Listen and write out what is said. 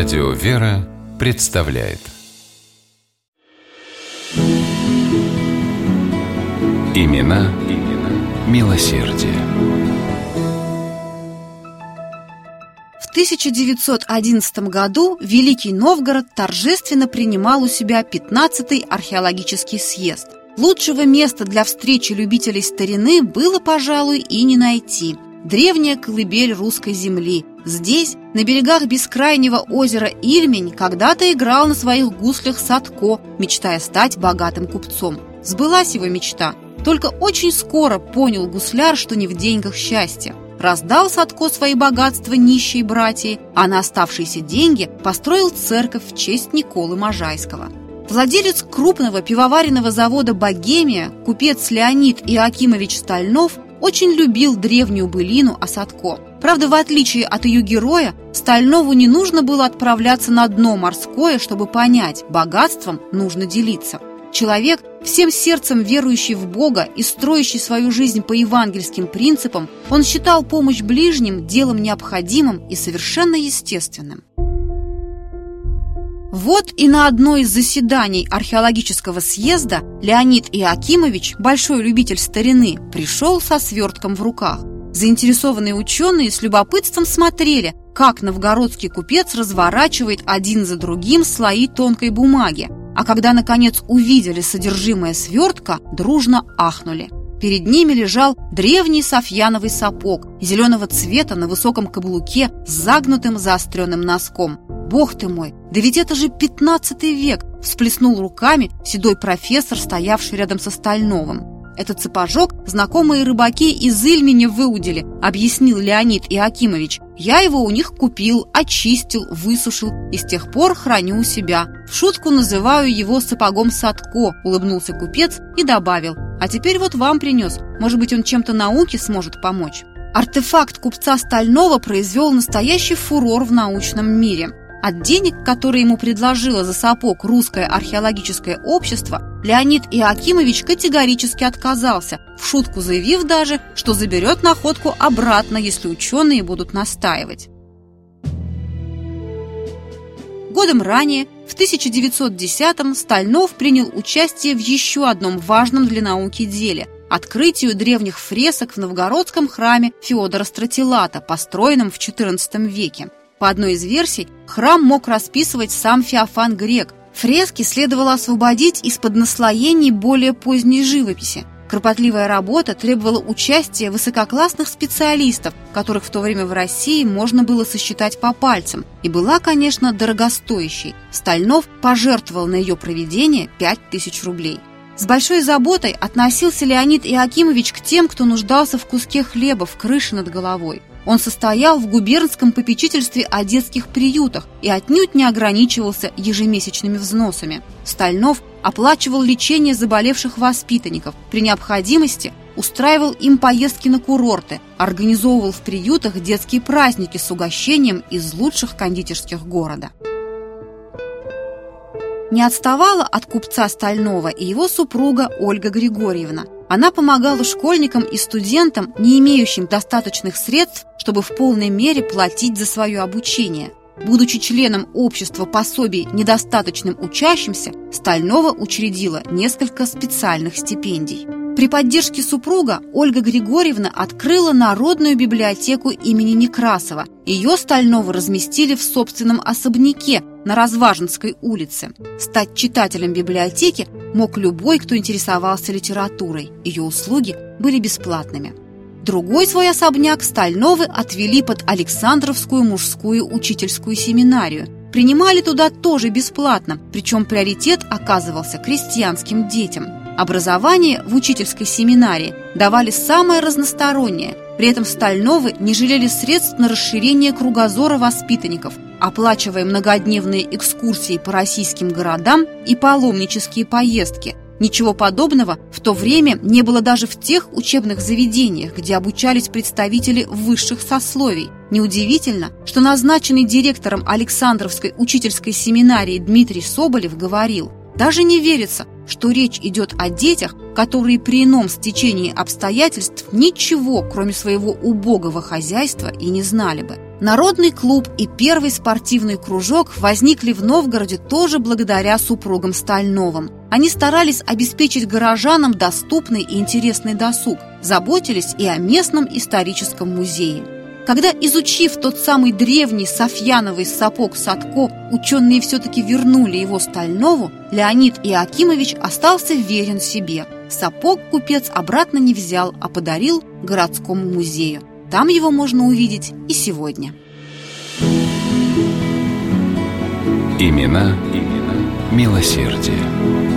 Радио «Вера» представляет Имена, имена милосердие. В 1911 году Великий Новгород торжественно принимал у себя 15-й археологический съезд. Лучшего места для встречи любителей старины было, пожалуй, и не найти. Древняя колыбель русской земли. Здесь, на берегах бескрайнего озера Ильмень, когда-то играл на своих гуслях Садко, мечтая стать богатым купцом. Сбылась его мечта. Только очень скоро понял гусляр, что не в деньгах счастье. Раздал Садко свои богатства нищей братьи, а на оставшиеся деньги построил церковь в честь Николы Можайского. Владелец крупного пивоваренного завода «Богемия», купец Леонид Иоакимович Стальнов, очень любил древнюю былину о Садко. Правда, в отличие от ее героя, Стальнову не нужно было отправляться на дно морское, чтобы понять, богатством нужно делиться. Человек, всем сердцем верующий в Бога и строящий свою жизнь по евангельским принципам, он считал помощь ближним делом необходимым и совершенно естественным. Вот и на одно из заседаний археологического съезда Леонид Иакимович, большой любитель старины, пришел со свертком в руках. Заинтересованные ученые с любопытством смотрели, как новгородский купец разворачивает один за другим слои тонкой бумаги, а когда, наконец, увидели содержимое свертка, дружно ахнули. Перед ними лежал древний софьяновый сапог зеленого цвета на высоком каблуке с загнутым заостренным носком. «Бог ты мой, да ведь это же пятнадцатый век!» всплеснул руками седой профессор, стоявший рядом со Стальновым. «Этот сапожок знакомые рыбаки из Ильмени выудили», объяснил Леонид Иакимович. «Я его у них купил, очистил, высушил и с тех пор храню у себя. В шутку называю его сапогом Садко», улыбнулся купец и добавил. «А теперь вот вам принес. Может быть, он чем-то науке сможет помочь». Артефакт купца Стального произвел настоящий фурор в научном мире. От денег, которые ему предложило за сапог русское археологическое общество, Леонид Иоакимович категорически отказался, в шутку заявив даже, что заберет находку обратно, если ученые будут настаивать. Годом ранее, в 1910-м, Стальнов принял участие в еще одном важном для науки деле – открытию древних фресок в новгородском храме Феодора Стратилата, построенном в XIV веке. По одной из версий, храм мог расписывать сам Феофан Грек. Фрески следовало освободить из-под наслоений более поздней живописи. Кропотливая работа требовала участия высококлассных специалистов, которых в то время в России можно было сосчитать по пальцам, и была, конечно, дорогостоящей. Стальнов пожертвовал на ее проведение 5000 рублей. С большой заботой относился Леонид Иакимович к тем, кто нуждался в куске хлеба, в крыше над головой. Он состоял в губернском попечительстве о детских приютах и отнюдь не ограничивался ежемесячными взносами. Стальнов оплачивал лечение заболевших воспитанников, при необходимости устраивал им поездки на курорты, организовывал в приютах детские праздники с угощением из лучших кондитерских города. Не отставала от купца Стального и его супруга Ольга Григорьевна – она помогала школьникам и студентам, не имеющим достаточных средств, чтобы в полной мере платить за свое обучение. Будучи членом общества пособий недостаточным учащимся, Стальнова учредила несколько специальных стипендий. При поддержке супруга Ольга Григорьевна открыла Народную библиотеку имени Некрасова. Ее Стального разместили в собственном особняке на Разважинской улице. Стать читателем библиотеки мог любой, кто интересовался литературой. Ее услуги были бесплатными. Другой свой особняк Стальновы отвели под Александровскую мужскую учительскую семинарию. Принимали туда тоже бесплатно, причем приоритет оказывался крестьянским детям. Образование в учительской семинарии давали самое разностороннее. При этом Стальновы не жалели средств на расширение кругозора воспитанников – оплачивая многодневные экскурсии по российским городам и паломнические поездки. Ничего подобного в то время не было даже в тех учебных заведениях, где обучались представители высших сословий. Неудивительно, что назначенный директором Александровской учительской семинарии Дмитрий Соболев говорил, даже не верится, что речь идет о детях, которые при ином стечении обстоятельств ничего, кроме своего убогого хозяйства, и не знали бы. Народный клуб и первый спортивный кружок возникли в Новгороде тоже благодаря супругам Стальновым. Они старались обеспечить горожанам доступный и интересный досуг, заботились и о местном историческом музее. Когда, изучив тот самый древний Софьяновый сапог Садко, ученые все-таки вернули его Стальнову, Леонид Иакимович остался верен себе. Сапог купец обратно не взял, а подарил городскому музею. Там его можно увидеть и сегодня. Имена, имена милосердие.